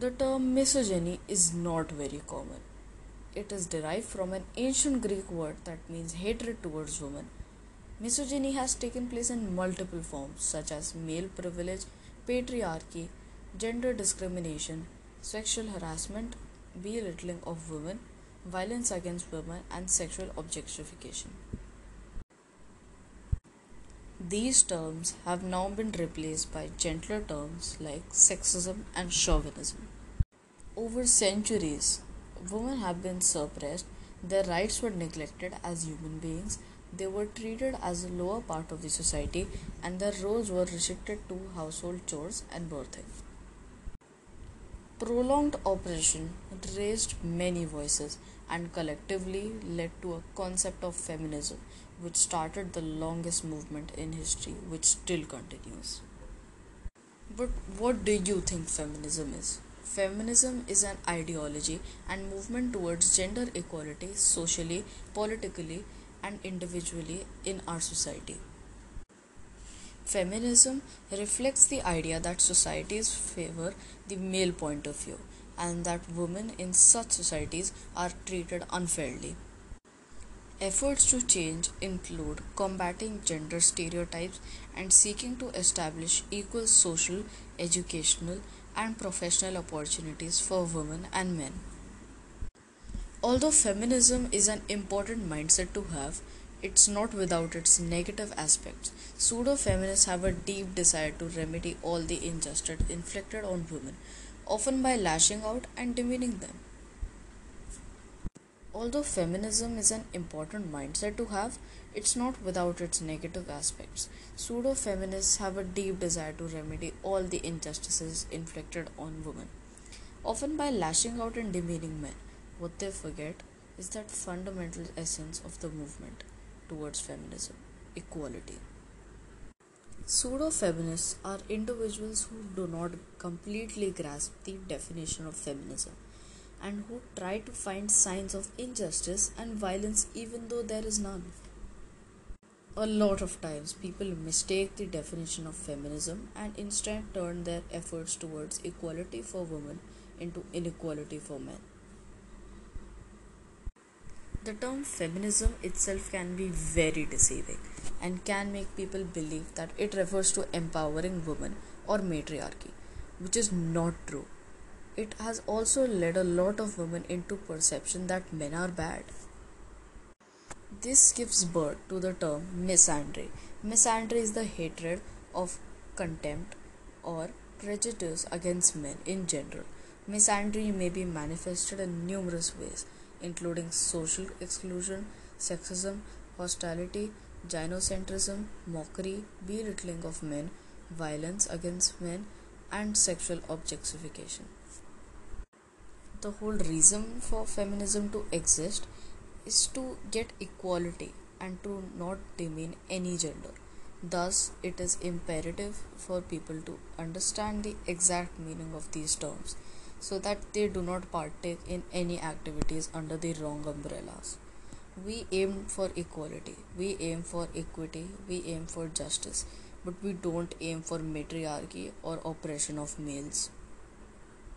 The term misogyny is not very common. It is derived from an ancient Greek word that means hatred towards women. Misogyny has taken place in multiple forms such as male privilege, patriarchy, gender discrimination, sexual harassment, belittling of women, violence against women, and sexual objectification. These terms have now been replaced by gentler terms like sexism and chauvinism. Over centuries, women have been suppressed, their rights were neglected as human beings, they were treated as a lower part of the society, and their roles were restricted to household chores and birthing. Prolonged oppression raised many voices and collectively led to a concept of feminism, which started the longest movement in history, which still continues. But what do you think feminism is? Feminism is an ideology and movement towards gender equality socially, politically, and individually in our society. Feminism reflects the idea that societies favor the male point of view and that women in such societies are treated unfairly. Efforts to change include combating gender stereotypes and seeking to establish equal social, educational, and professional opportunities for women and men. Although feminism is an important mindset to have, it's not without its negative aspects. Pseudo feminists have a deep desire to remedy all the injustice inflicted on women, often by lashing out and demeaning them. Although feminism is an important mindset to have, it's not without its negative aspects. Pseudo feminists have a deep desire to remedy all the injustices inflicted on women, often by lashing out and demeaning men. What they forget is that fundamental essence of the movement towards feminism equality. Pseudo feminists are individuals who do not completely grasp the definition of feminism and who try to find signs of injustice and violence even though there is none. A lot of times, people mistake the definition of feminism and instead turn their efforts towards equality for women into inequality for men. The term feminism itself can be very deceiving and can make people believe that it refers to empowering women or matriarchy, which is not true. It has also led a lot of women into perception that men are bad. This gives birth to the term misandry. Misandry is the hatred of contempt or prejudice against men in general. Misandry may be manifested in numerous ways including social exclusion, sexism, hostility, gynocentrism, mockery, belittling of men, violence against men, and sexual objectification. The whole reason for feminism to exist is to get equality and to not demean any gender. Thus, it is imperative for people to understand the exact meaning of these terms so that they do not partake in any activities under the wrong umbrellas. We aim for equality, we aim for equity, we aim for justice, but we don't aim for matriarchy or oppression of males.